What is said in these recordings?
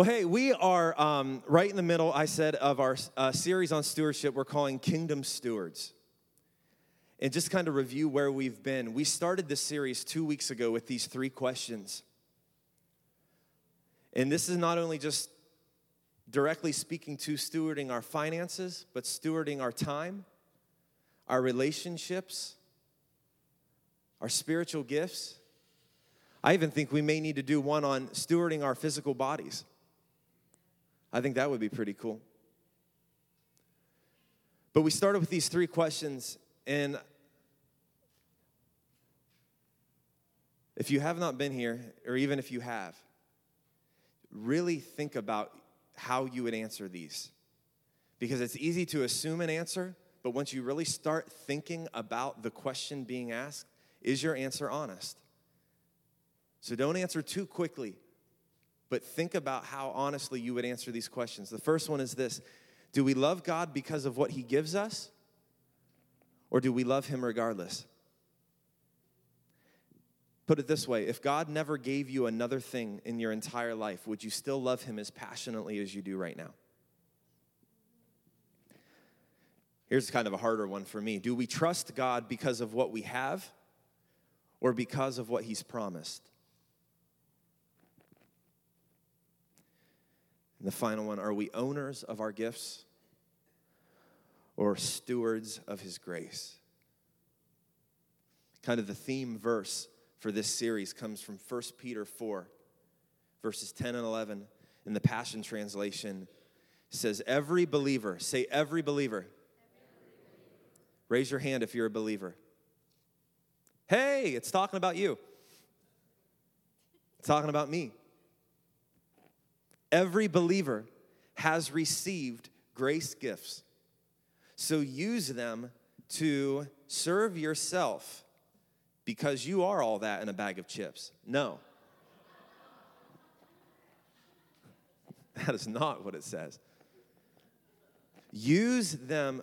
Well, hey, we are um, right in the middle, I said, of our uh, series on stewardship we're calling Kingdom Stewards. And just kind of review where we've been. We started this series two weeks ago with these three questions. And this is not only just directly speaking to stewarding our finances, but stewarding our time, our relationships, our spiritual gifts. I even think we may need to do one on stewarding our physical bodies. I think that would be pretty cool. But we started with these three questions, and if you have not been here, or even if you have, really think about how you would answer these. Because it's easy to assume an answer, but once you really start thinking about the question being asked, is your answer honest? So don't answer too quickly but think about how honestly you would answer these questions. The first one is this Do we love God because of what He gives us, or do we love Him regardless? Put it this way if God never gave you another thing in your entire life, would you still love Him as passionately as you do right now? Here's kind of a harder one for me. Do we trust God because of what we have or because of what He's promised? And the final one are we owners of our gifts or stewards of his grace? Kind of the theme verse for this series comes from 1 Peter 4, verses 10 and 11. In the Passion Translation, says, Every believer, say every believer. Raise your hand if you're a believer. Hey, it's talking about you. It's talking about me. Every believer has received grace gifts. So use them to serve yourself because you are all that in a bag of chips. No. That is not what it says. Use them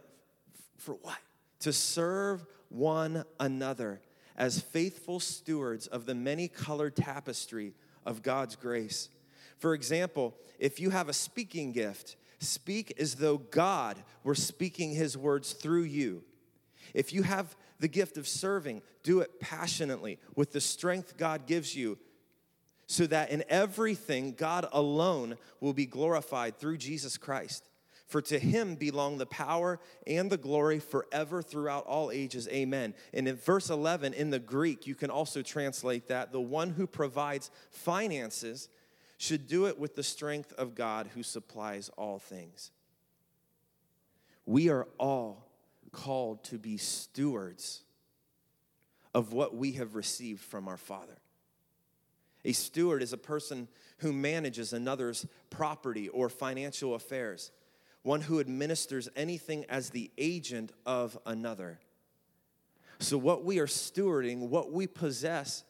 for what? To serve one another as faithful stewards of the many colored tapestry of God's grace. For example, if you have a speaking gift, speak as though God were speaking his words through you. If you have the gift of serving, do it passionately with the strength God gives you, so that in everything God alone will be glorified through Jesus Christ. For to him belong the power and the glory forever throughout all ages. Amen. And in verse 11 in the Greek, you can also translate that the one who provides finances should do it with the strength of God who supplies all things. We are all called to be stewards of what we have received from our Father. A steward is a person who manages another's property or financial affairs, one who administers anything as the agent of another. So, what we are stewarding, what we possess,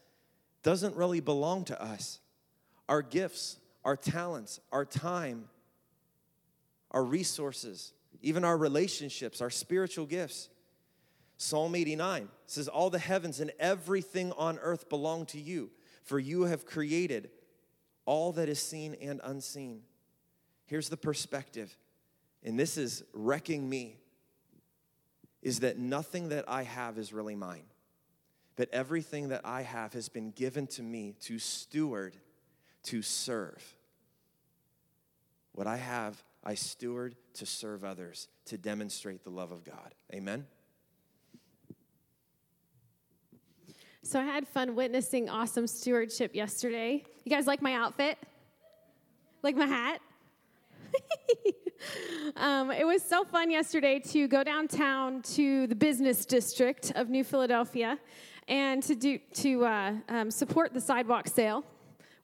doesn't really belong to us our gifts, our talents, our time, our resources, even our relationships, our spiritual gifts. Psalm 89 says, All the heavens and everything on earth belong to you, for you have created all that is seen and unseen. Here's the perspective, and this is wrecking me is that nothing that I have is really mine, but everything that I have has been given to me to steward to serve. What I have, I steward to serve others, to demonstrate the love of God. Amen? So I had fun witnessing awesome stewardship yesterday. You guys like my outfit? Like my hat? um, it was so fun yesterday to go downtown to the business district of New Philadelphia and to do to uh, um, support the sidewalk sale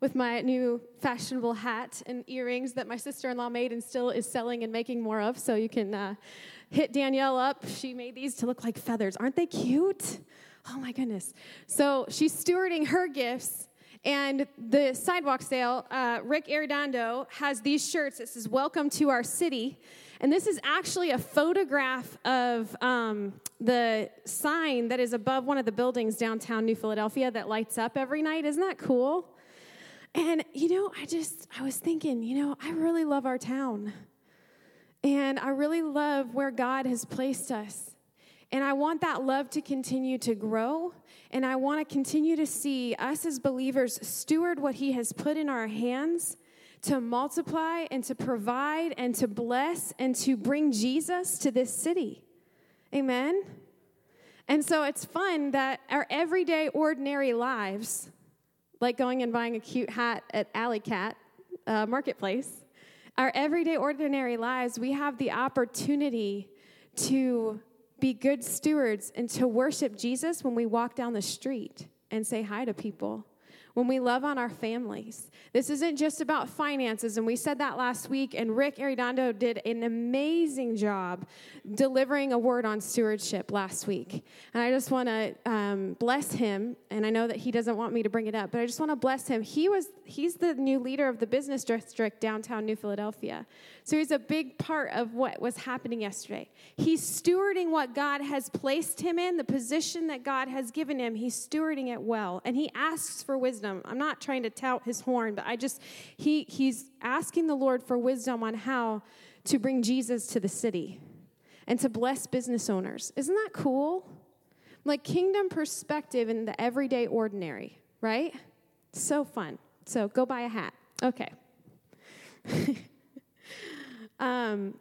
with my new fashionable hat and earrings that my sister in law made and still is selling and making more of. So you can uh, hit Danielle up. She made these to look like feathers. Aren't they cute? Oh my goodness. So she's stewarding her gifts. And the sidewalk sale, uh, Rick Arredondo has these shirts that says, Welcome to our city. And this is actually a photograph of um, the sign that is above one of the buildings downtown New Philadelphia that lights up every night. Isn't that cool? And, you know, I just, I was thinking, you know, I really love our town. And I really love where God has placed us. And I want that love to continue to grow. And I want to continue to see us as believers steward what He has put in our hands to multiply and to provide and to bless and to bring Jesus to this city. Amen? And so it's fun that our everyday, ordinary lives, like going and buying a cute hat at Alley Cat uh, Marketplace, our everyday, ordinary lives, we have the opportunity to be good stewards and to worship Jesus when we walk down the street and say hi to people when we love on our families. This isn't just about finances, and we said that last week, and Rick Arredondo did an amazing job delivering a word on stewardship last week. And I just want to um, bless him, and I know that he doesn't want me to bring it up, but I just want to bless him. He was he's the new leader of the business district downtown New Philadelphia. So he's a big part of what was happening yesterday. He's stewarding what God has placed him in, the position that God has given him. He's stewarding it well, and he asks for wisdom. I'm not trying to tout his horn, but I just he he's asking the Lord for wisdom on how to bring Jesus to the city and to bless business owners. Isn't that cool? Like kingdom perspective in the everyday ordinary, right? So fun. So go buy a hat. Okay. um,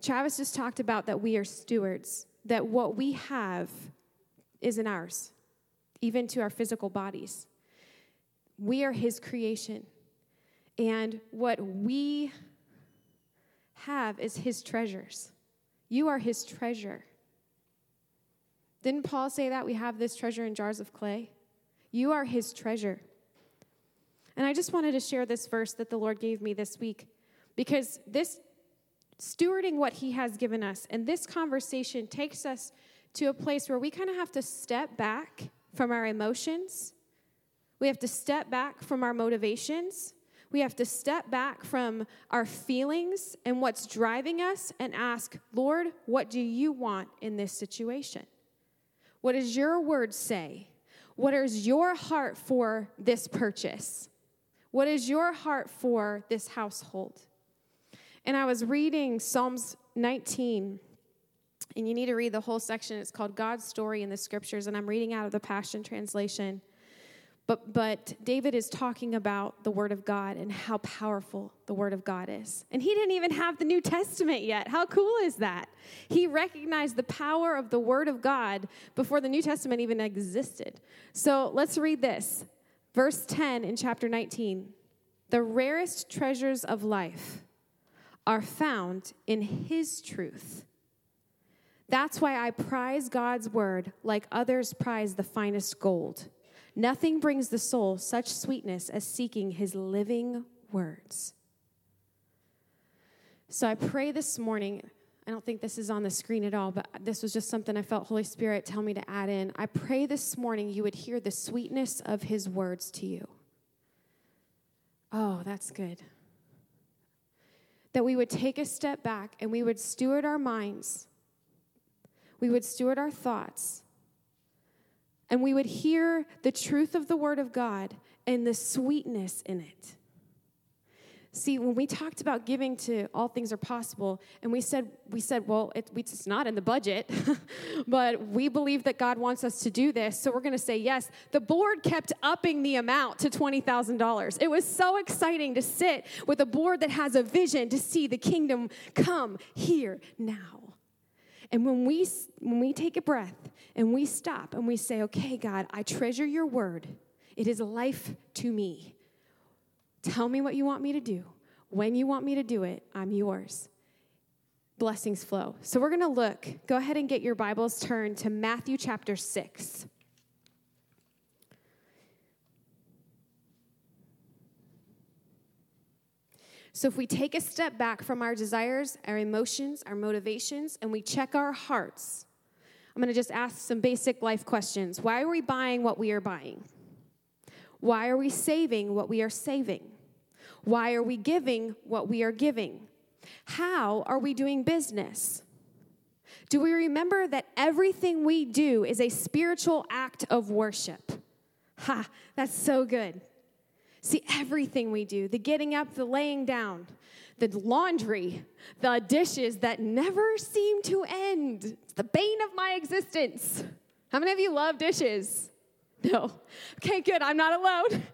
Travis just talked about that we are stewards, that what we have isn't ours, even to our physical bodies. We are His creation. And what we have is His treasures. You are His treasure. Didn't Paul say that we have this treasure in jars of clay? You are His treasure. And I just wanted to share this verse that the Lord gave me this week because this stewarding what He has given us and this conversation takes us to a place where we kind of have to step back from our emotions. We have to step back from our motivations. We have to step back from our feelings and what's driving us and ask, Lord, what do you want in this situation? What does your word say? What is your heart for this purchase? What is your heart for this household? And I was reading Psalms 19, and you need to read the whole section. It's called God's Story in the Scriptures, and I'm reading out of the Passion Translation. But, but David is talking about the Word of God and how powerful the Word of God is. And he didn't even have the New Testament yet. How cool is that? He recognized the power of the Word of God before the New Testament even existed. So let's read this Verse 10 in chapter 19 The rarest treasures of life are found in His truth. That's why I prize God's word like others prize the finest gold. Nothing brings the soul such sweetness as seeking His living words. So I pray this morning I don't think this is on the screen at all, but this was just something I felt Holy Spirit tell me to add in. I pray this morning you would hear the sweetness of his words to you. Oh, that's good. That we would take a step back and we would steward our minds, we would steward our thoughts, and we would hear the truth of the Word of God and the sweetness in it. See, when we talked about giving to all things are possible, and we said, we said, well, it, it's not in the budget, but we believe that God wants us to do this, so we're going to say yes. The board kept upping the amount to $20,000. It was so exciting to sit with a board that has a vision to see the kingdom come here now. And when we when we take a breath and we stop and we say, "Okay, God, I treasure your word. It is life to me." Tell me what you want me to do. When you want me to do it, I'm yours. Blessings flow. So we're going to look. Go ahead and get your Bibles turned to Matthew chapter 6. So, if we take a step back from our desires, our emotions, our motivations, and we check our hearts, I'm going to just ask some basic life questions. Why are we buying what we are buying? Why are we saving what we are saving? Why are we giving what we are giving? How are we doing business? Do we remember that everything we do is a spiritual act of worship? Ha, that's so good. See, everything we do the getting up, the laying down, the laundry, the dishes that never seem to end. It's the bane of my existence. How many of you love dishes? No. Okay, good. I'm not alone.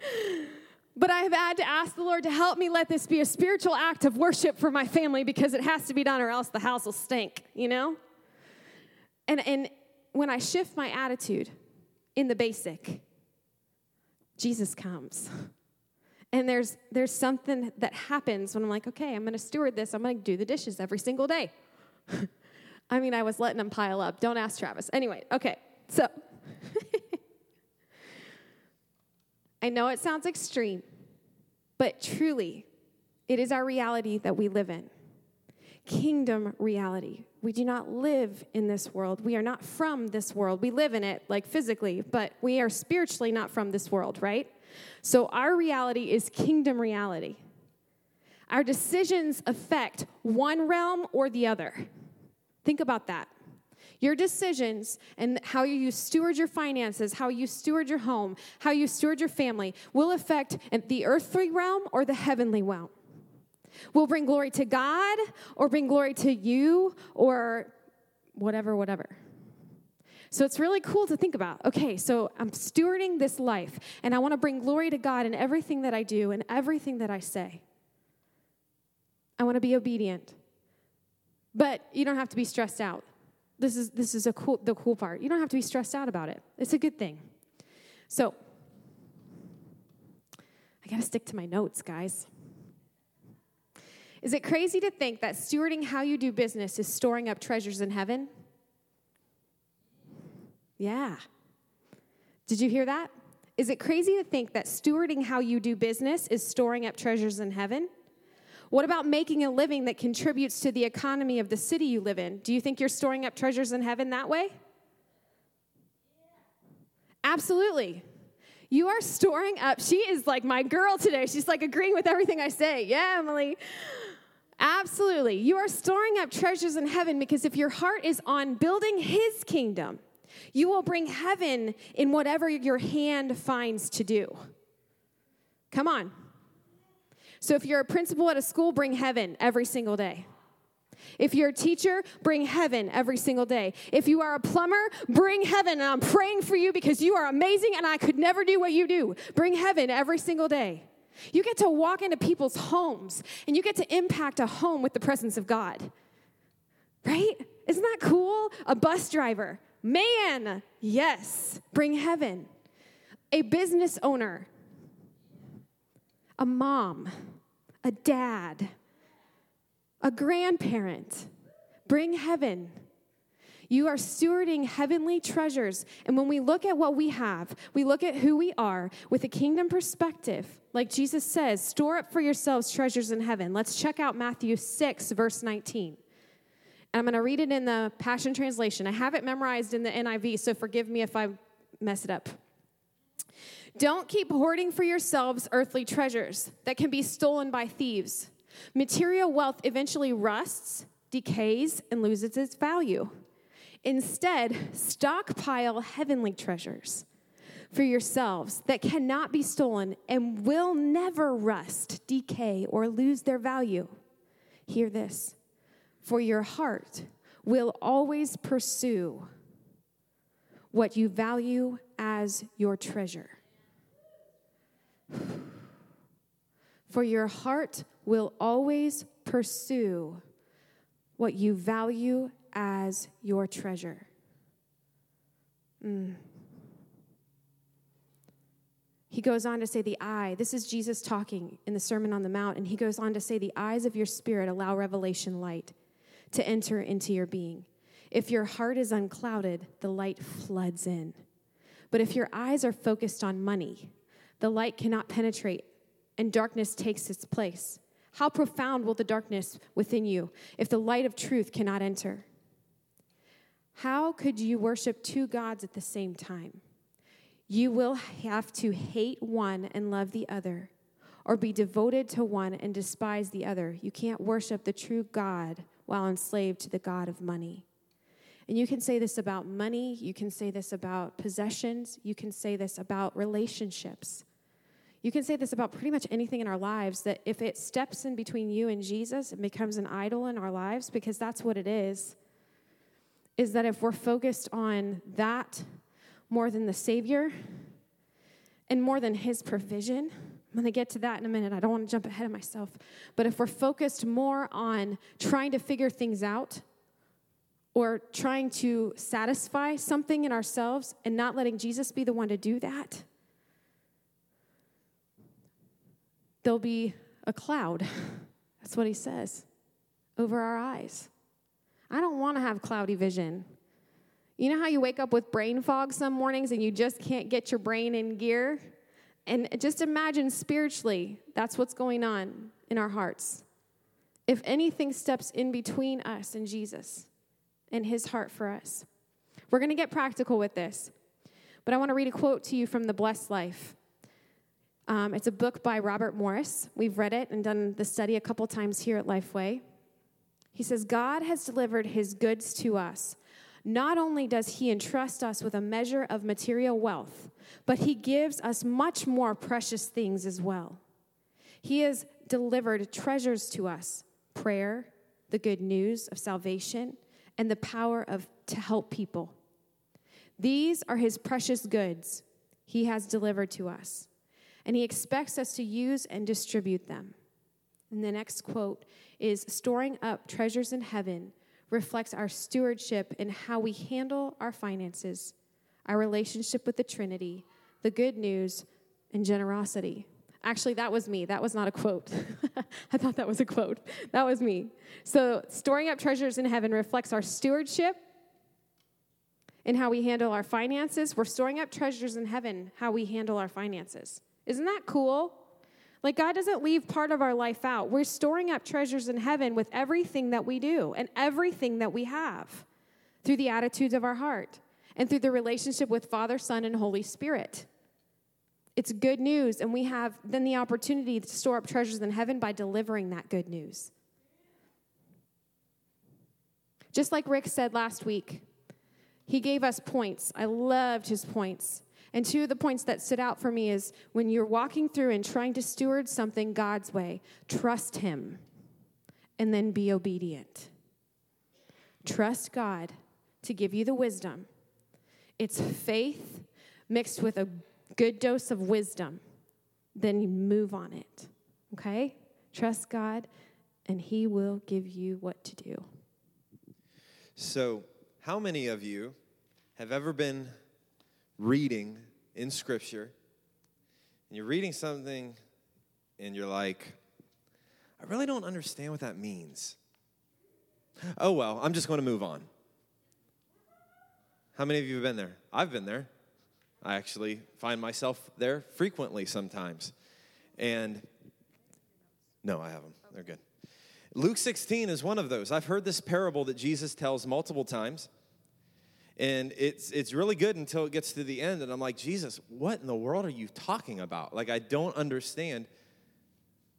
But I have had to ask the Lord to help me let this be a spiritual act of worship for my family because it has to be done or else the house will stink, you know? And, and when I shift my attitude in the basic, Jesus comes. And there's, there's something that happens when I'm like, okay, I'm going to steward this. I'm going to do the dishes every single day. I mean, I was letting them pile up. Don't ask Travis. Anyway, okay, so I know it sounds extreme, but truly, it is our reality that we live in. Kingdom reality. We do not live in this world. We are not from this world. We live in it, like physically, but we are spiritually not from this world, right? So our reality is kingdom reality. Our decisions affect one realm or the other. Think about that. Your decisions and how you steward your finances, how you steward your home, how you steward your family will affect the earthly realm or the heavenly realm. Will bring glory to God or bring glory to you or whatever, whatever. So it's really cool to think about. Okay, so I'm stewarding this life and I want to bring glory to God in everything that I do and everything that I say. I want to be obedient. But you don't have to be stressed out. This is, this is a cool, the cool part. You don't have to be stressed out about it, it's a good thing. So, I got to stick to my notes, guys. Is it crazy to think that stewarding how you do business is storing up treasures in heaven? Yeah. Did you hear that? Is it crazy to think that stewarding how you do business is storing up treasures in heaven? What about making a living that contributes to the economy of the city you live in? Do you think you're storing up treasures in heaven that way? Absolutely. You are storing up. She is like my girl today. She's like agreeing with everything I say. Yeah, Emily. Absolutely. You are storing up treasures in heaven because if your heart is on building his kingdom, you will bring heaven in whatever your hand finds to do. Come on. So if you're a principal at a school, bring heaven every single day. If you're a teacher, bring heaven every single day. If you are a plumber, bring heaven. And I'm praying for you because you are amazing and I could never do what you do. Bring heaven every single day. You get to walk into people's homes and you get to impact a home with the presence of God. Right? Isn't that cool? A bus driver. Man, yes, bring heaven. A business owner. A mom a dad, a grandparent. Bring heaven. You are stewarding heavenly treasures. And when we look at what we have, we look at who we are with a kingdom perspective. Like Jesus says, store up for yourselves treasures in heaven. Let's check out Matthew 6, verse 19. And I'm going to read it in the Passion Translation. I have it memorized in the NIV, so forgive me if I mess it up. Don't keep hoarding for yourselves earthly treasures that can be stolen by thieves. Material wealth eventually rusts, decays, and loses its value. Instead, stockpile heavenly treasures for yourselves that cannot be stolen and will never rust, decay, or lose their value. Hear this for your heart will always pursue what you value as your treasure. For your heart will always pursue what you value as your treasure. Mm. He goes on to say, The eye, this is Jesus talking in the Sermon on the Mount, and he goes on to say, The eyes of your spirit allow revelation light to enter into your being. If your heart is unclouded, the light floods in. But if your eyes are focused on money, the light cannot penetrate, and darkness takes its place. How profound will the darkness within you if the light of truth cannot enter? How could you worship two gods at the same time? You will have to hate one and love the other, or be devoted to one and despise the other. You can't worship the true God while enslaved to the God of money. And you can say this about money, you can say this about possessions, you can say this about relationships. You can say this about pretty much anything in our lives that if it steps in between you and Jesus, it becomes an idol in our lives because that's what it is. Is that if we're focused on that more than the Savior and more than His provision, I'm going to get to that in a minute. I don't want to jump ahead of myself. But if we're focused more on trying to figure things out or trying to satisfy something in ourselves and not letting Jesus be the one to do that, there'll be a cloud. That's what he says over our eyes. I don't want to have cloudy vision. You know how you wake up with brain fog some mornings and you just can't get your brain in gear? And just imagine spiritually, that's what's going on in our hearts. If anything steps in between us and Jesus and his heart for us, we're going to get practical with this. But I want to read a quote to you from The Blessed Life. Um, it's a book by Robert Morris. We've read it and done the study a couple times here at Lifeway. He says, God has delivered his goods to us. Not only does he entrust us with a measure of material wealth, but he gives us much more precious things as well. He has delivered treasures to us prayer, the good news of salvation, and the power of, to help people. These are his precious goods he has delivered to us and he expects us to use and distribute them. And the next quote is Storing up treasures in heaven reflects our stewardship in how we handle our finances, our relationship with the Trinity, the good news, and generosity. Actually, that was me. That was not a quote. I thought that was a quote. That was me. So, storing up treasures in heaven reflects our stewardship in how we handle our finances. We're storing up treasures in heaven, how we handle our finances. Isn't that cool? Like, God doesn't leave part of our life out. We're storing up treasures in heaven with everything that we do and everything that we have through the attitudes of our heart and through the relationship with Father, Son, and Holy Spirit. It's good news, and we have then the opportunity to store up treasures in heaven by delivering that good news. Just like Rick said last week, he gave us points. I loved his points. And two of the points that stood out for me is when you're walking through and trying to steward something God's way, trust Him and then be obedient. Trust God to give you the wisdom. It's faith mixed with a good dose of wisdom. Then you move on it. Okay? Trust God, and He will give you what to do. So, how many of you have ever been reading in Scripture, and you're reading something, and you're like, I really don't understand what that means. Oh, well, I'm just going to move on. How many of you have been there? I've been there. I actually find myself there frequently sometimes. And no, I haven't. They're good. Luke 16 is one of those. I've heard this parable that Jesus tells multiple times. And it's, it's really good until it gets to the end. And I'm like, Jesus, what in the world are you talking about? Like, I don't understand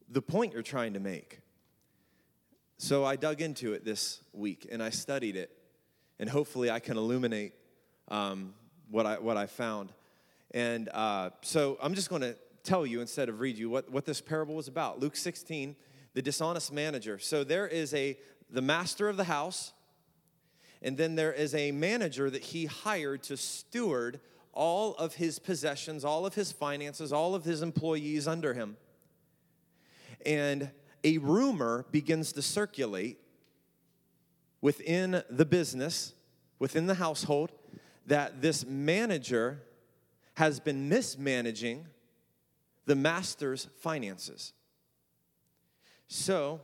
the point you're trying to make. So I dug into it this week and I studied it. And hopefully I can illuminate um, what, I, what I found. And uh, so I'm just going to tell you instead of read you what, what this parable was about. Luke 16, the dishonest manager. So there is a the master of the house and then there is a manager that he hired to steward all of his possessions, all of his finances, all of his employees under him. And a rumor begins to circulate within the business, within the household, that this manager has been mismanaging the master's finances. So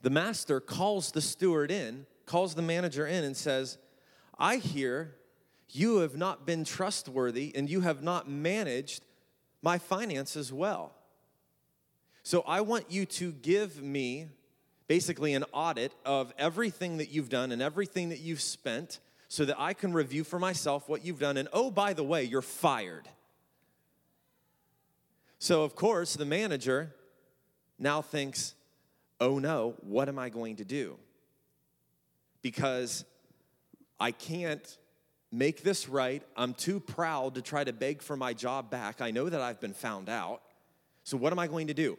the master calls the steward in calls the manager in and says, I hear you have not been trustworthy and you have not managed my finances well. So I want you to give me basically an audit of everything that you've done and everything that you've spent so that I can review for myself what you've done. And oh, by the way, you're fired. So, of course, the manager now thinks, oh no, what am I going to do? Because I can't make this right. I'm too proud to try to beg for my job back. I know that I've been found out. So, what am I going to do?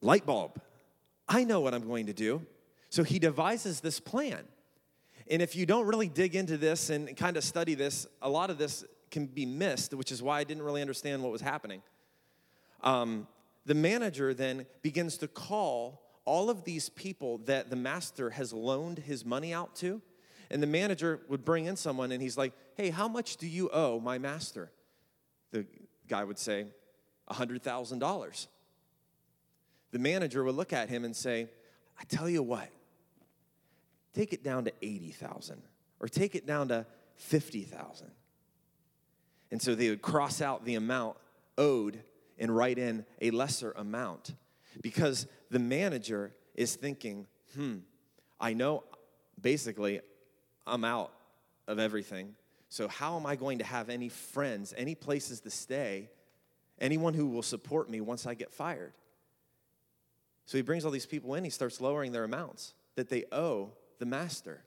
Light bulb. I know what I'm going to do. So, he devises this plan. And if you don't really dig into this and kind of study this, a lot of this can be missed, which is why I didn't really understand what was happening. Um, the manager then begins to call all of these people that the master has loaned his money out to. And the manager would bring in someone and he's like, Hey, how much do you owe my master? The guy would say, $100,000. The manager would look at him and say, I tell you what, take it down to 80,000 or take it down to 50,000. And so they would cross out the amount owed and write in a lesser amount because the manager is thinking, hmm, I know basically I'm out of everything. So, how am I going to have any friends, any places to stay, anyone who will support me once I get fired? So, he brings all these people in, he starts lowering their amounts that they owe the master.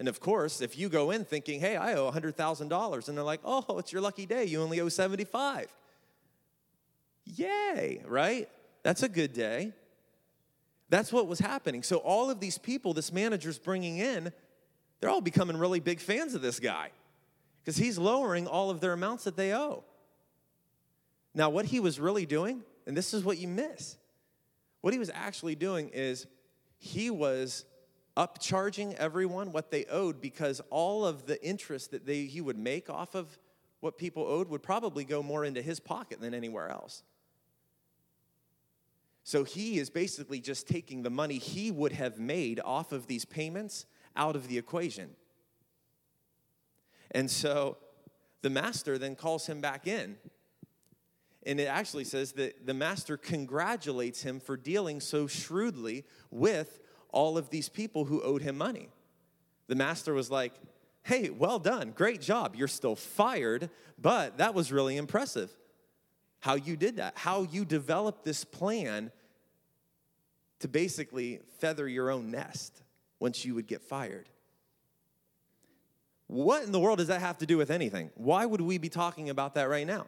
And of course, if you go in thinking, hey, I owe $100,000, and they're like, oh, it's your lucky day, you only owe 75. Yay, right? That's a good day. That's what was happening. So, all of these people this manager's bringing in, they're all becoming really big fans of this guy because he's lowering all of their amounts that they owe. Now, what he was really doing, and this is what you miss, what he was actually doing is he was upcharging everyone what they owed because all of the interest that they, he would make off of what people owed would probably go more into his pocket than anywhere else. So he is basically just taking the money he would have made off of these payments out of the equation. And so the master then calls him back in. And it actually says that the master congratulates him for dealing so shrewdly with all of these people who owed him money. The master was like, Hey, well done. Great job. You're still fired, but that was really impressive how you did that, how you developed this plan to basically feather your own nest once you would get fired. What in the world does that have to do with anything? Why would we be talking about that right now?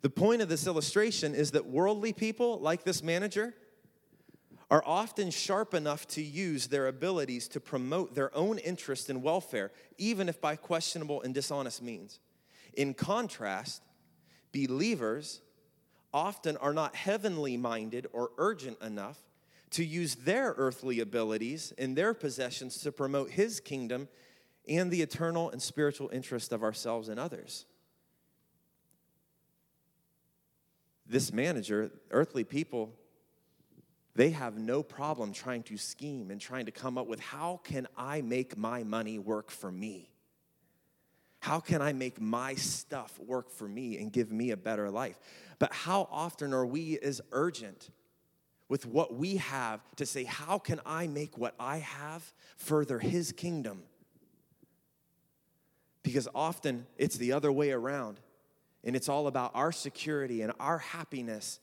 The point of this illustration is that worldly people, like this manager, are often sharp enough to use their abilities to promote their own interest and welfare, even if by questionable and dishonest means. In contrast, believers often are not heavenly minded or urgent enough to use their earthly abilities and their possessions to promote His kingdom and the eternal and spiritual interest of ourselves and others. This manager, earthly people, they have no problem trying to scheme and trying to come up with how can I make my money work for me? How can I make my stuff work for me and give me a better life? But how often are we as urgent with what we have to say, how can I make what I have further His kingdom? Because often it's the other way around, and it's all about our security and our happiness.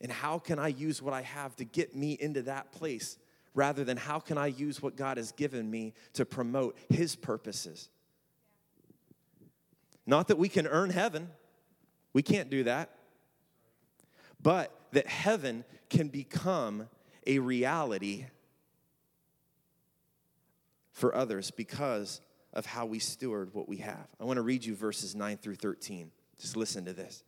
And how can I use what I have to get me into that place rather than how can I use what God has given me to promote His purposes? Not that we can earn heaven, we can't do that. But that heaven can become a reality for others because of how we steward what we have. I want to read you verses 9 through 13. Just listen to this.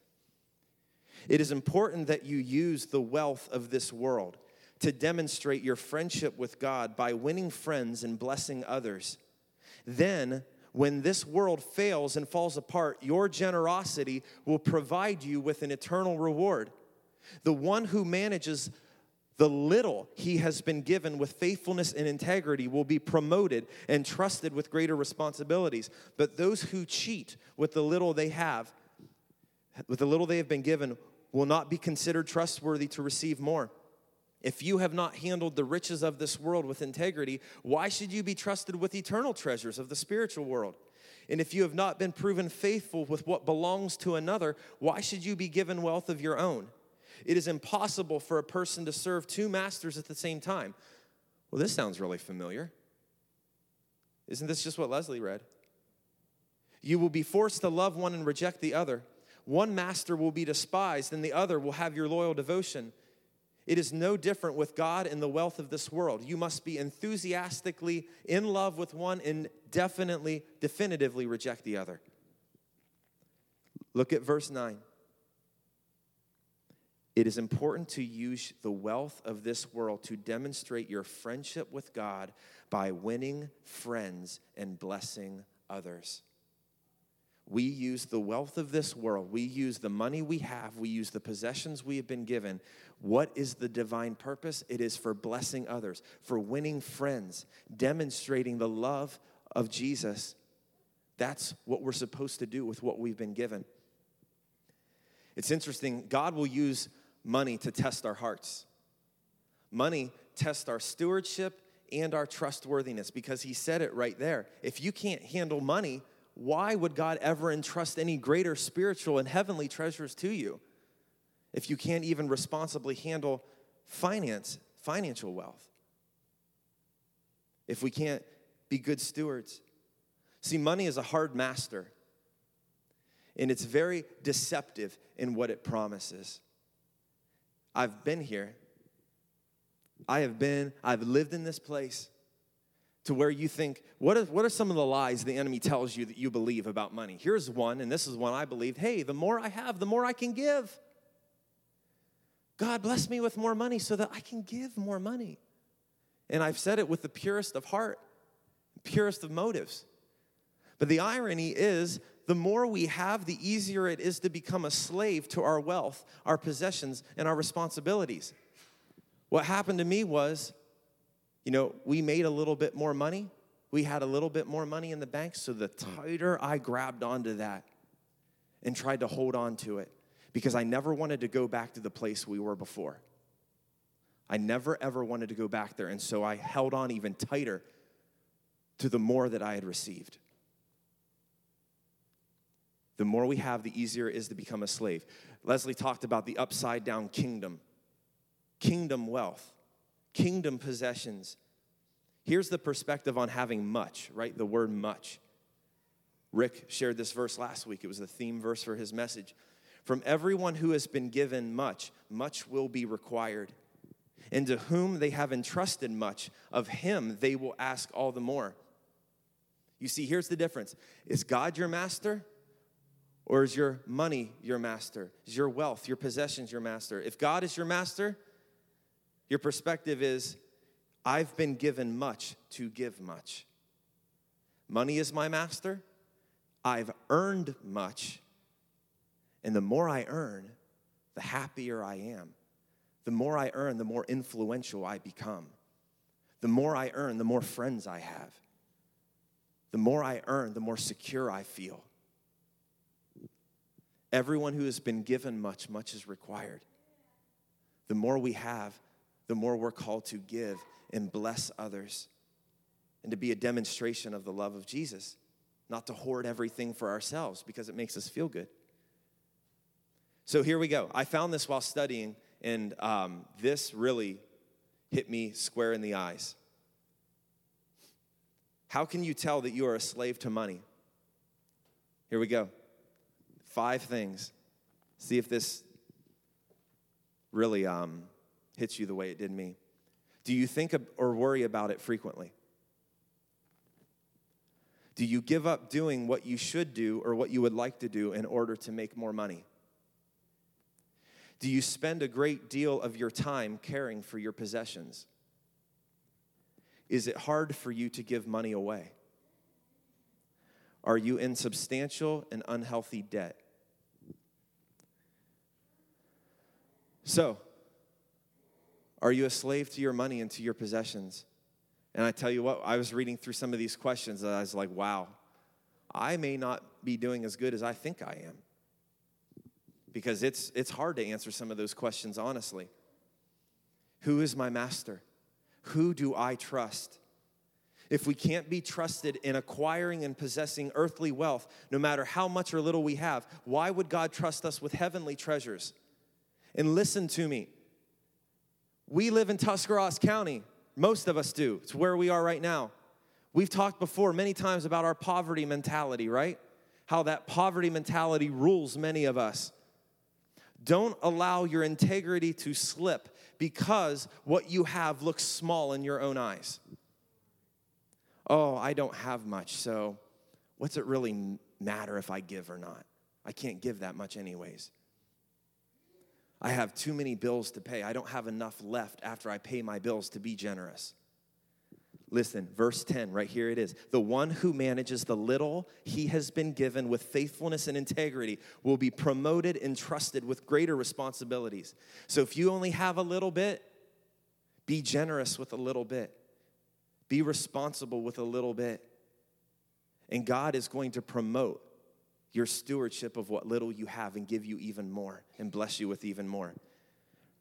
It is important that you use the wealth of this world to demonstrate your friendship with God by winning friends and blessing others. Then, when this world fails and falls apart, your generosity will provide you with an eternal reward. The one who manages the little he has been given with faithfulness and integrity will be promoted and trusted with greater responsibilities. But those who cheat with the little they have, with the little they have been given, will not be considered trustworthy to receive more. If you have not handled the riches of this world with integrity, why should you be trusted with eternal treasures of the spiritual world? And if you have not been proven faithful with what belongs to another, why should you be given wealth of your own? It is impossible for a person to serve two masters at the same time. Well, this sounds really familiar. Isn't this just what Leslie read? You will be forced to love one and reject the other. One master will be despised, and the other will have your loyal devotion. It is no different with God and the wealth of this world. You must be enthusiastically in love with one and definitely, definitively reject the other. Look at verse 9. It is important to use the wealth of this world to demonstrate your friendship with God by winning friends and blessing others. We use the wealth of this world, we use the money we have, we use the possessions we have been given. What is the divine purpose? It is for blessing others, for winning friends, demonstrating the love of Jesus. That's what we're supposed to do with what we've been given. It's interesting, God will use money to test our hearts. Money tests our stewardship and our trustworthiness because He said it right there. If you can't handle money, why would God ever entrust any greater spiritual and heavenly treasures to you if you can't even responsibly handle finance, financial wealth? If we can't be good stewards. See, money is a hard master, and it's very deceptive in what it promises. I've been here. I have been, I've lived in this place to where you think, what are, what are some of the lies the enemy tells you that you believe about money? Here's one, and this is one I believed hey, the more I have, the more I can give. God bless me with more money so that I can give more money. And I've said it with the purest of heart, purest of motives. But the irony is, the more we have, the easier it is to become a slave to our wealth, our possessions, and our responsibilities. What happened to me was you know, we made a little bit more money. We had a little bit more money in the bank. So the hmm. tighter I grabbed onto that and tried to hold on to it, because I never wanted to go back to the place we were before. I never ever wanted to go back there. And so I held on even tighter to the more that I had received. The more we have, the easier it is to become a slave. Leslie talked about the upside down kingdom, kingdom wealth kingdom possessions. Here's the perspective on having much, right? The word much. Rick shared this verse last week. It was the theme verse for his message. From everyone who has been given much, much will be required. And to whom they have entrusted much, of him they will ask all the more. You see, here's the difference Is God your master? Or is your money your master? Is your wealth, your possessions your master? If God is your master, your perspective is I've been given much to give much. Money is my master. I've earned much. And the more I earn, the happier I am. The more I earn, the more influential I become. The more I earn, the more friends I have. The more I earn, the more secure I feel. Everyone who has been given much, much is required. The more we have, the more we're called to give and bless others and to be a demonstration of the love of Jesus, not to hoard everything for ourselves because it makes us feel good. So here we go. I found this while studying, and um, this really hit me square in the eyes. How can you tell that you are a slave to money? Here we go. Five things. See if this really um, hits you the way it did me? Do you think or worry about it frequently? Do you give up doing what you should do or what you would like to do in order to make more money? Do you spend a great deal of your time caring for your possessions? Is it hard for you to give money away? Are you in substantial and unhealthy debt? So, are you a slave to your money and to your possessions? And I tell you what, I was reading through some of these questions and I was like, wow, I may not be doing as good as I think I am. Because it's, it's hard to answer some of those questions honestly. Who is my master? Who do I trust? If we can't be trusted in acquiring and possessing earthly wealth, no matter how much or little we have, why would God trust us with heavenly treasures? And listen to me we live in Tuscarawas County. Most of us do. It's where we are right now. We've talked before many times about our poverty mentality, right? how that poverty mentality rules many of us. Don't allow your integrity to slip because what you have looks small in your own eyes. Oh, I don't have much, so what's it really matter if I give or not? I can't give that much, anyways. I have too many bills to pay. I don't have enough left after I pay my bills to be generous. Listen, verse 10, right here it is. The one who manages the little he has been given with faithfulness and integrity will be promoted and trusted with greater responsibilities. So if you only have a little bit, be generous with a little bit, be responsible with a little bit. And God is going to promote your stewardship of what little you have and give you even more and bless you with even more.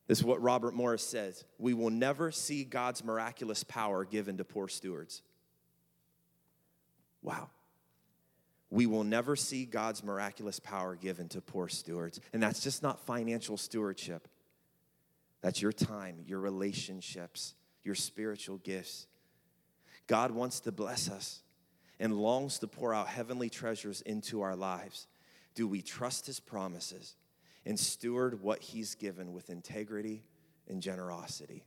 This is what Robert Morris says We will never see God's miraculous power given to poor stewards. Wow. We will never see God's miraculous power given to poor stewards. And that's just not financial stewardship, that's your time, your relationships, your spiritual gifts. God wants to bless us and longs to pour out heavenly treasures into our lives. Do we trust his promises? and steward what He's given with integrity and generosity.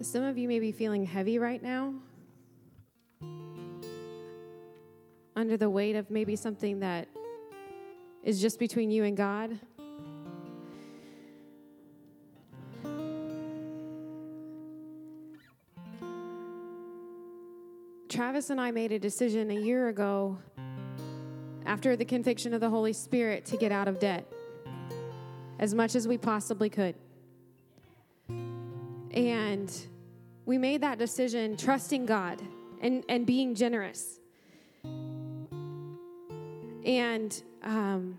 Some of you may be feeling heavy right now, under the weight of maybe something that is just between you and God. Travis and I made a decision a year ago after the conviction of the Holy Spirit to get out of debt as much as we possibly could. And we made that decision trusting God and, and being generous. And um,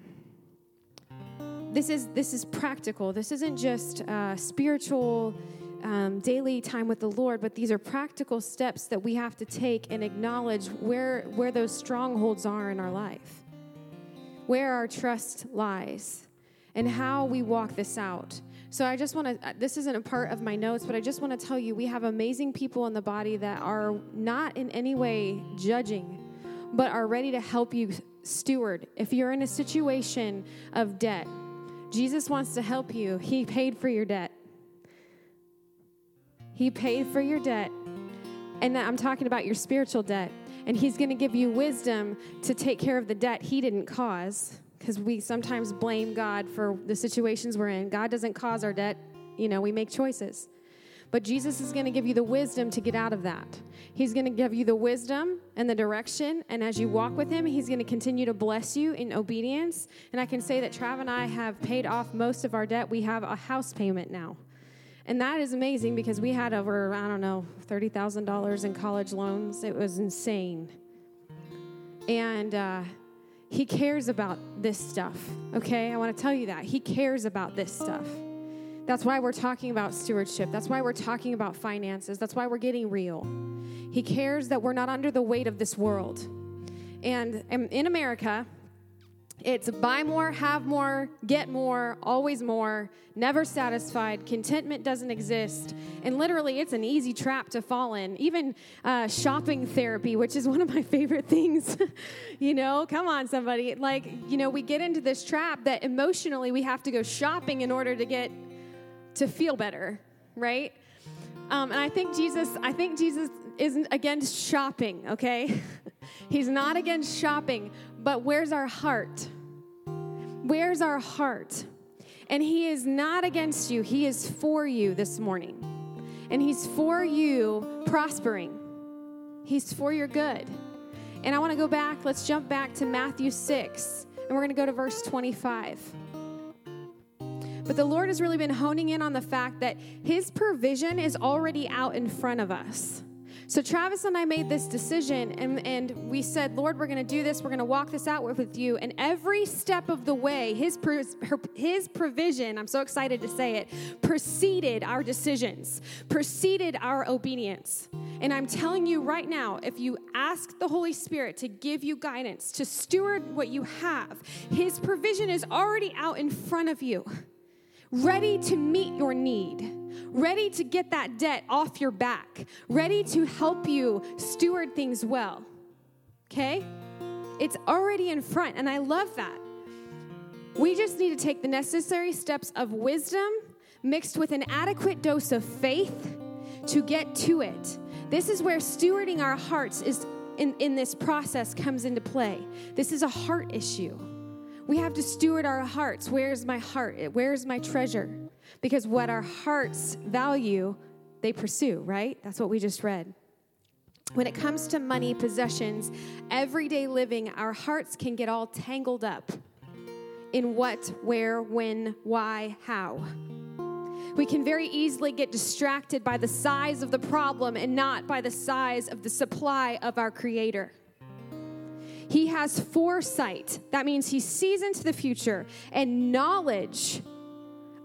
this is this is practical. This isn't just uh, spiritual um, daily time with the Lord, but these are practical steps that we have to take and acknowledge where, where those strongholds are in our life, where our trust lies, and how we walk this out. So I just want to, uh, this isn't a part of my notes, but I just want to tell you we have amazing people in the body that are not in any way judging, but are ready to help you steward. If you're in a situation of debt, Jesus wants to help you. He paid for your debt. He paid for your debt. And I'm talking about your spiritual debt. And He's going to give you wisdom to take care of the debt He didn't cause. Because we sometimes blame God for the situations we're in. God doesn't cause our debt, you know, we make choices. But Jesus is going to give you the wisdom to get out of that. He's going to give you the wisdom and the direction. And as you walk with Him, He's going to continue to bless you in obedience. And I can say that Trav and I have paid off most of our debt. We have a house payment now. And that is amazing because we had over, I don't know, $30,000 in college loans. It was insane. And uh, he cares about this stuff, okay? I want to tell you that. He cares about this stuff. That's why we're talking about stewardship. That's why we're talking about finances. That's why we're getting real. He cares that we're not under the weight of this world. And in America, it's buy more, have more, get more, always more, never satisfied. Contentment doesn't exist. And literally, it's an easy trap to fall in. Even uh, shopping therapy, which is one of my favorite things. you know, come on, somebody. Like, you know, we get into this trap that emotionally we have to go shopping in order to get to feel better, right? Um, and I think Jesus, I think Jesus isn't against shopping, okay? He's not against shopping, but where's our heart? Where's our heart? And He is not against you, He is for you this morning. And He's for you prospering, He's for your good. And I want to go back, let's jump back to Matthew 6, and we're going to go to verse 25. But the Lord has really been honing in on the fact that His provision is already out in front of us. So Travis and I made this decision, and, and we said, Lord, we're going to do this. We're going to walk this out with, you. And every step of the way, his, his provision, I'm so excited to say it, preceded our decisions, preceded our obedience. And I'm telling you right now, if you ask the Holy Spirit to give you guidance, to steward what you have, his provision is already out in front of you, ready to meet your need ready to get that debt off your back, ready to help you steward things well. Okay? It's already in front, and I love that. We just need to take the necessary steps of wisdom mixed with an adequate dose of faith to get to it. This is where stewarding our hearts is in, in this process comes into play. This is a heart issue. We have to steward our hearts. Where's my heart? Where's my treasure? Because what our hearts value, they pursue, right? That's what we just read. When it comes to money, possessions, everyday living, our hearts can get all tangled up in what, where, when, why, how. We can very easily get distracted by the size of the problem and not by the size of the supply of our Creator. He has foresight. That means he sees into the future and knowledge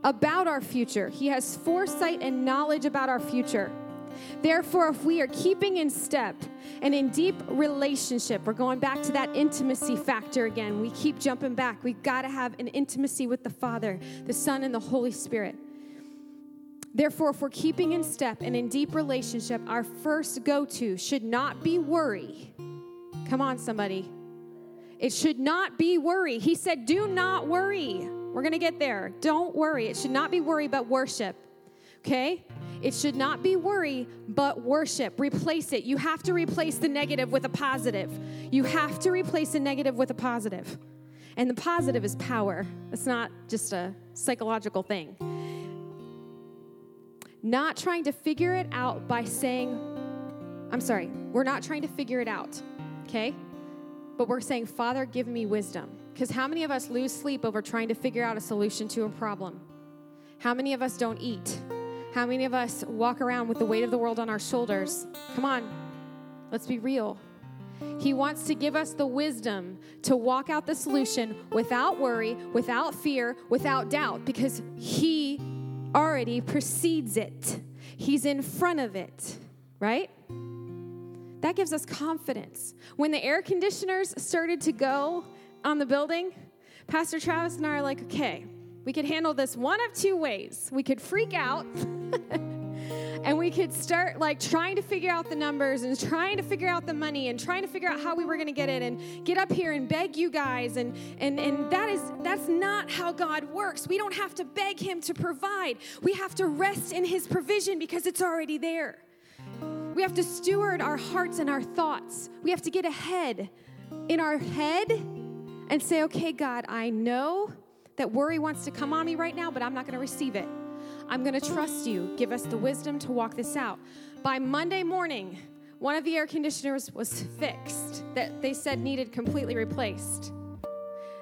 about our future. He has foresight and knowledge about our future. Therefore, if we are keeping in step and in deep relationship, we're going back to that intimacy factor again. We keep jumping back. We've got to have an intimacy with the Father, the Son, and the Holy Spirit. Therefore, if we're keeping in step and in deep relationship, our first go to should not be worry. Come on, somebody. It should not be worry. He said, Do not worry. We're going to get there. Don't worry. It should not be worry, but worship. Okay? It should not be worry, but worship. Replace it. You have to replace the negative with a positive. You have to replace a negative with a positive. And the positive is power. It's not just a psychological thing. Not trying to figure it out by saying, I'm sorry, we're not trying to figure it out, okay? But we're saying, Father, give me wisdom. Because how many of us lose sleep over trying to figure out a solution to a problem? How many of us don't eat? How many of us walk around with the weight of the world on our shoulders? Come on, let's be real. He wants to give us the wisdom to walk out the solution without worry, without fear, without doubt, because He already precedes it. He's in front of it, right? That gives us confidence. When the air conditioners started to go on the building, Pastor Travis and I are like, okay, we could handle this one of two ways. We could freak out and we could start like trying to figure out the numbers and trying to figure out the money and trying to figure out how we were going to get it and get up here and beg you guys and and and that is that's not how God works. We don't have to beg him to provide. We have to rest in his provision because it's already there. We have to steward our hearts and our thoughts. We have to get ahead in our head and say, okay, God, I know that worry wants to come on me right now, but I'm not going to receive it. I'm going to trust you. Give us the wisdom to walk this out. By Monday morning, one of the air conditioners was fixed that they said needed completely replaced.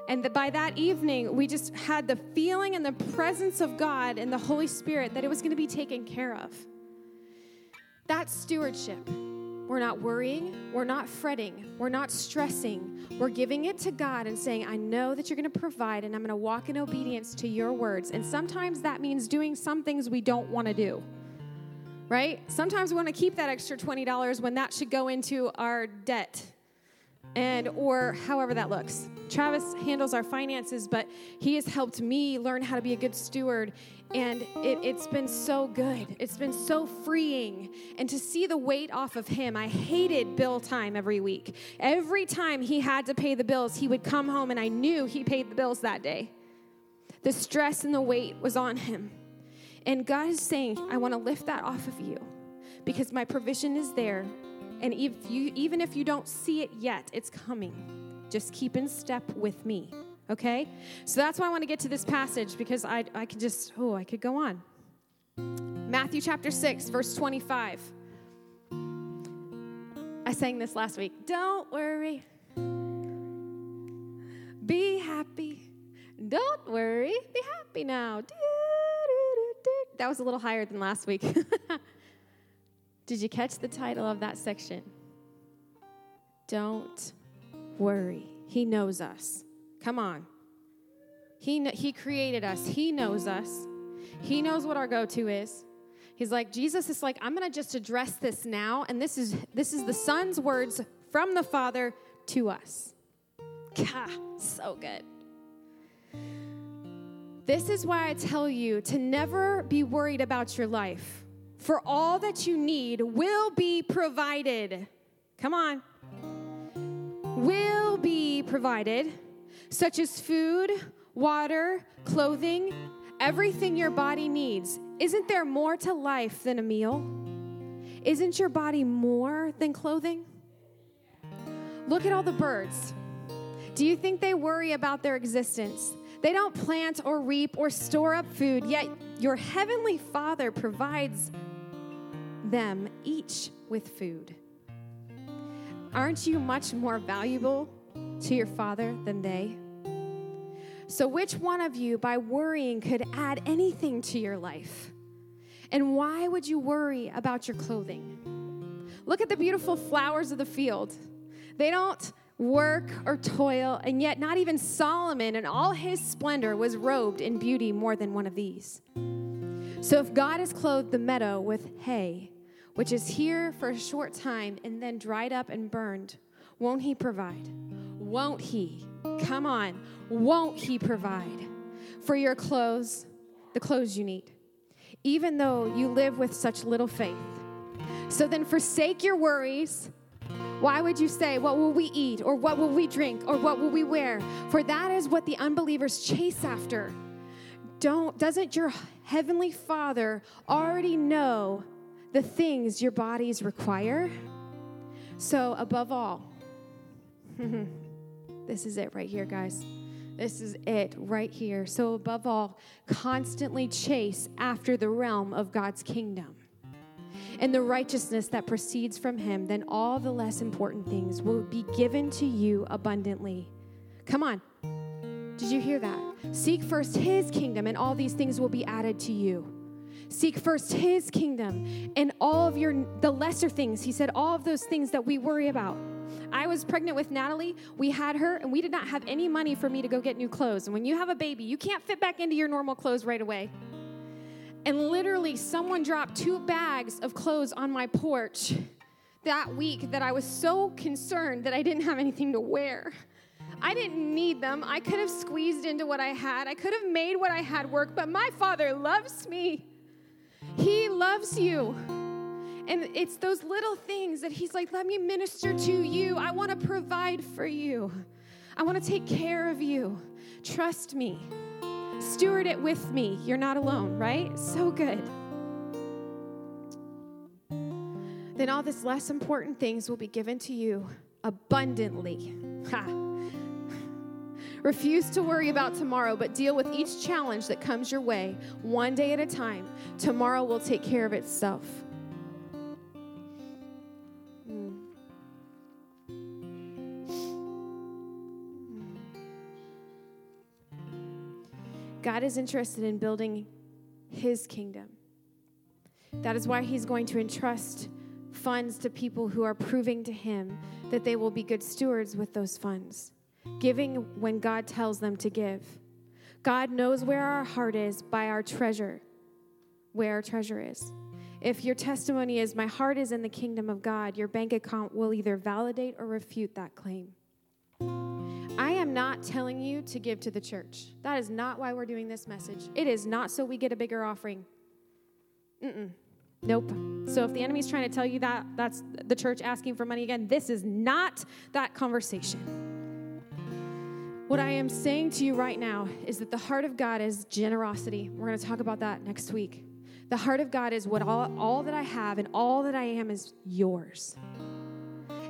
And by that evening, we just had the feeling and the presence of God and the Holy Spirit that it was going to be taken care of. That's stewardship. We're not worrying. We're not fretting. We're not stressing. We're giving it to God and saying, I know that you're going to provide, and I'm going to walk in obedience to your words. And sometimes that means doing some things we don't want to do, right? Sometimes we want to keep that extra $20 when that should go into our debt and or however that looks. Travis handles our finances, but he has helped me learn how to be a good steward. And it, has been so good. It's been so freeing. And to see the weight off of him, I hated bill time every week. Every time he had to pay the bills, he would come home and I knew he paid the bills that day. The stress and the weight was on him. And God is saying, I want to lift that off of you because my provision is there and if you, even if you don't see it yet, it's coming. Just keep in step with me, okay? So that's why I want to get to this passage because I, I could just, oh, I could go on. Matthew chapter 6, verse 25. I sang this last week. Don't worry. Be happy. Don't worry. Be happy now. That was a little higher than last week. Did you catch the title of that section? Don't worry. He knows us. Come on. He, he created us, He knows us. He knows what our go to is. He's like, Jesus is like, I'm going to just address this now. And this is, this is the Son's words from the Father to us. God, so good. This is why I tell you to never be worried about your life, for all that you need will be provided. Come on. Will be provided, such as food, water, clothing, everything your body needs. Isn't there more to life than a meal? Isn't your body more than clothing? Look at all the birds. Do you think they worry about their existence? They don't plant or reap or store up food, yet your heavenly Father provides them each with food. Aren't you much more valuable to your Father than they? So, which one of you, by worrying, could add anything to your life? And why would you worry about your clothing? Look at the beautiful flowers of the field. They don't work or toil, and yet not even Solomon in all his splendor was robed in beauty more than one of these. So if God has clothed the meadow with hay, which is here for a short time and then dried up and burned, won't he provide? Won't he? Come on, won't he provide for your clothes, the clothes you need, even though you live with such little faith? So then forsake your worries why would you say, What will we eat? Or what will we drink? Or what will we wear? For that is what the unbelievers chase after. Don't, doesn't your heavenly Father already know the things your bodies require? So, above all, this is it right here, guys. This is it right here. So, above all, constantly chase after the realm of God's kingdom and the righteousness that proceeds from him, then all the less important things will be given to you abundantly. Come on. Did you hear that? Seek first his kingdom, and all these things will be added to you. Seek first his kingdom and all of your the lesser things. He said all of those things that we worry about. I was pregnant with Natalie. We had her, and we did not have any money for me to go get new clothes. And when you have a baby, you can't fit back into your normal clothes right away. And literally, someone dropped two bags of clothes on my porch that week that I was so concerned that I didn't have anything to wear. I didn't need them. I could have squeezed into what I had, I could have made what I had work, but my Father loves me. He loves you. And it's those little things that He's like, let me minister to you. I want to provide for you, I want to take care of you. Trust me. Steward it with me. You're not alone, right? So good. Then all these less important things will be given to you abundantly. Ha. Refuse to worry about tomorrow, but deal with each challenge that comes your way one day at a time. Tomorrow will take care of itself. Hmm. God is interested in building his kingdom. That is why he's going to entrust funds to people who are proving to him that they will be good stewards with those funds, giving when God tells them to give. God knows where our heart is by our treasure, where our treasure is. If your testimony is, My heart is in the kingdom of God, your bank account will either validate or refute that claim. I am not telling you to give to the church. That is not why we're doing this message. It is not so we get a bigger offering. Mm-mm. Nope. So if the enemy's trying to tell you that that's the church asking for money again, this is not that conversation. What I am saying to you right now is that the heart of God is generosity. We're going to talk about that next week. The heart of God is what all, all that I have and all that I am is yours.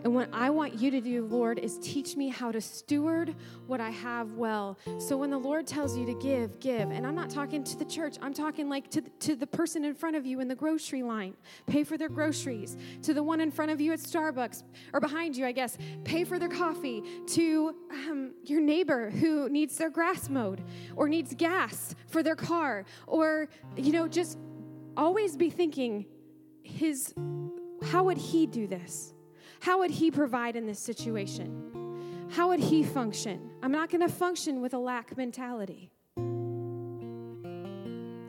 And what I want you to do, Lord, is teach me how to steward what I have well. So when the Lord tells you to give, give. And I'm not talking to the church, I'm talking like to to the person in front of you in the grocery line. Pay for their groceries. To the one in front of you at Starbucks, or behind you, I guess. Pay for their coffee. To um, your neighbor who needs their grass mowed, or needs gas for their car, or, you know, just always be thinking, his how would he do this? How would he provide in this situation? How would he function? I'm not going to function with a lack mentality.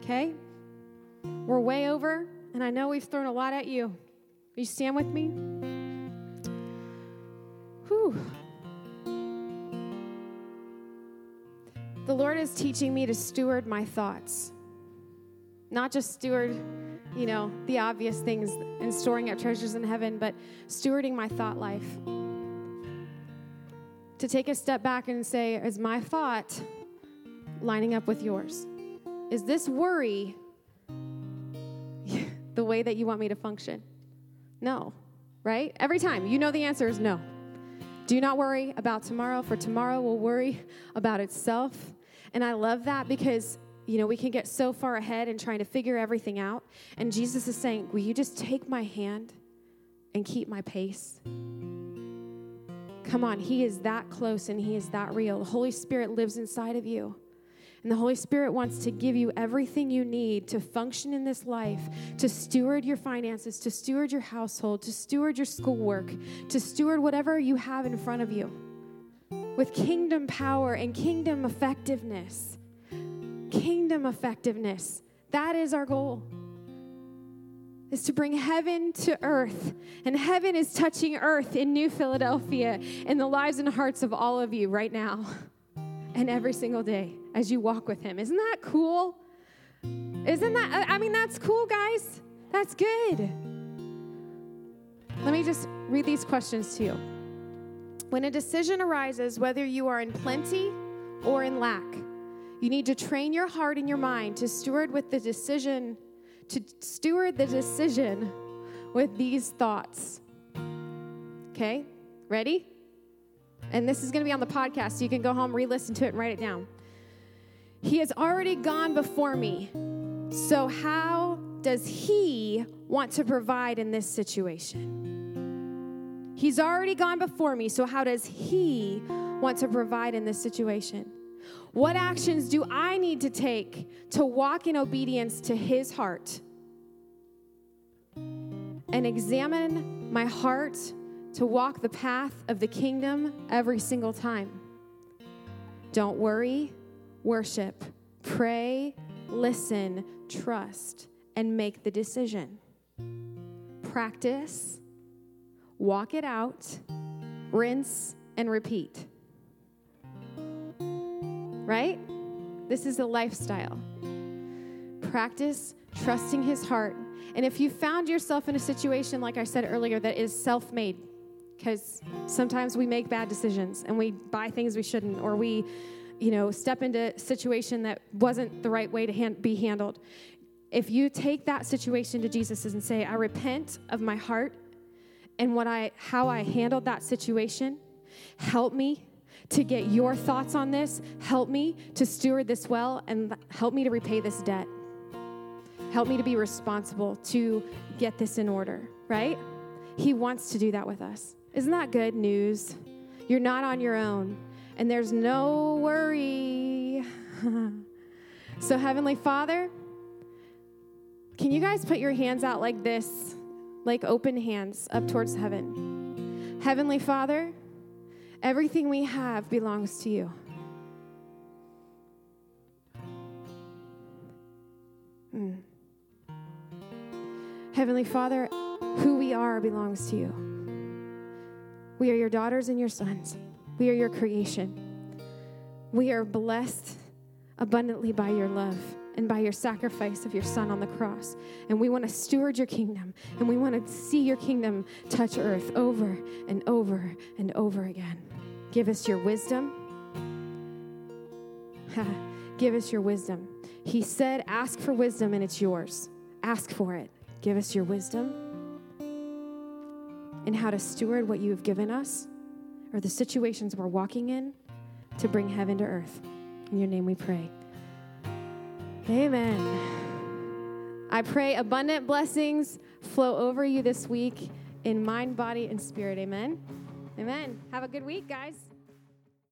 Okay? We're way over, and I know we've thrown a lot at you. Will you stand with me? Whew. The Lord is teaching me to steward my thoughts, not just steward, you know, the obvious things and storing up treasures in heaven, but stewarding my thought life. To take a step back and say, is my thought lining up with yours? Is this worry the way that you want me to function? No, right? Every time, you know the answer is no. Do not worry about tomorrow, for tomorrow will worry about itself. And I love that because, you know, we can get so far ahead in trying to figure everything out. And Jesus is saying, Will you just take my hand and keep my pace? Come on, He is that close and He is that real. The Holy Spirit lives inside of you. And the Holy Spirit wants to give you everything you need to function in this life, to steward your finances, to steward your household, to steward your schoolwork, to steward whatever you have in front of you with kingdom power and kingdom effectiveness. Kingdom effectiveness. That is our goal. Is to bring heaven to earth. And heaven is touching earth in New Philadelphia in the lives and hearts of all of you right now and every single day as you walk with Him. Isn't that cool? Isn't that, I mean, that's cool, guys. That's good. Let me just read these questions to you. When a decision arises, whether you are in plenty or in lack, you need to train your heart and your mind to steward with the decision, to steward the decision with these thoughts. Okay? Ready? And this is going to be on the podcast, so you can go home, re listen to it, and write it down. He has already gone before me. So, how does He want to provide in this situation? He's already gone before me. So, how does He want to provide in this situation? What actions do I need to take to walk in obedience to His heart? And examine my heart to walk the path of the kingdom every single time. Don't worry, worship, pray, listen, trust, and make the decision. Practice, walk it out, rinse, and repeat. Right? This is a lifestyle. Practice trusting his heart. And if you found yourself in a situation, like I said earlier, that is self made, because sometimes we make bad decisions and we buy things we shouldn't, or we you know, step into a situation that wasn't the right way to hand, be handled. If you take that situation to Jesus and say, I repent of my heart and what I how I handled that situation, help me to get your thoughts on this, help me to steward this well and help me to repay this debt. Help me to be responsible to get this in order, right? He wants to do that with us. Isn't that good news? You're not on your own and there's no worry. so, Heavenly Father, can you guys put your hands out like this, like open hands up towards heaven? Heavenly Father, everything we have belongs to you. Mm. Heavenly Father, who we are belongs to you. We are your daughters and your sons. We are your creation. We are blessed abundantly by your love and by your sacrifice of your son on the cross. And we want to steward your kingdom and we want to see your kingdom touch earth over and over and over again. Give us your wisdom. Give us your wisdom. He said, Ask for wisdom and it's yours. Ask for it. Give us your wisdom and how to steward what you have given us or the situations we're walking in to bring heaven to earth. In your name we pray. Amen. I pray abundant blessings flow over you this week in mind, body, and spirit. Amen. Amen. Have a good week, guys.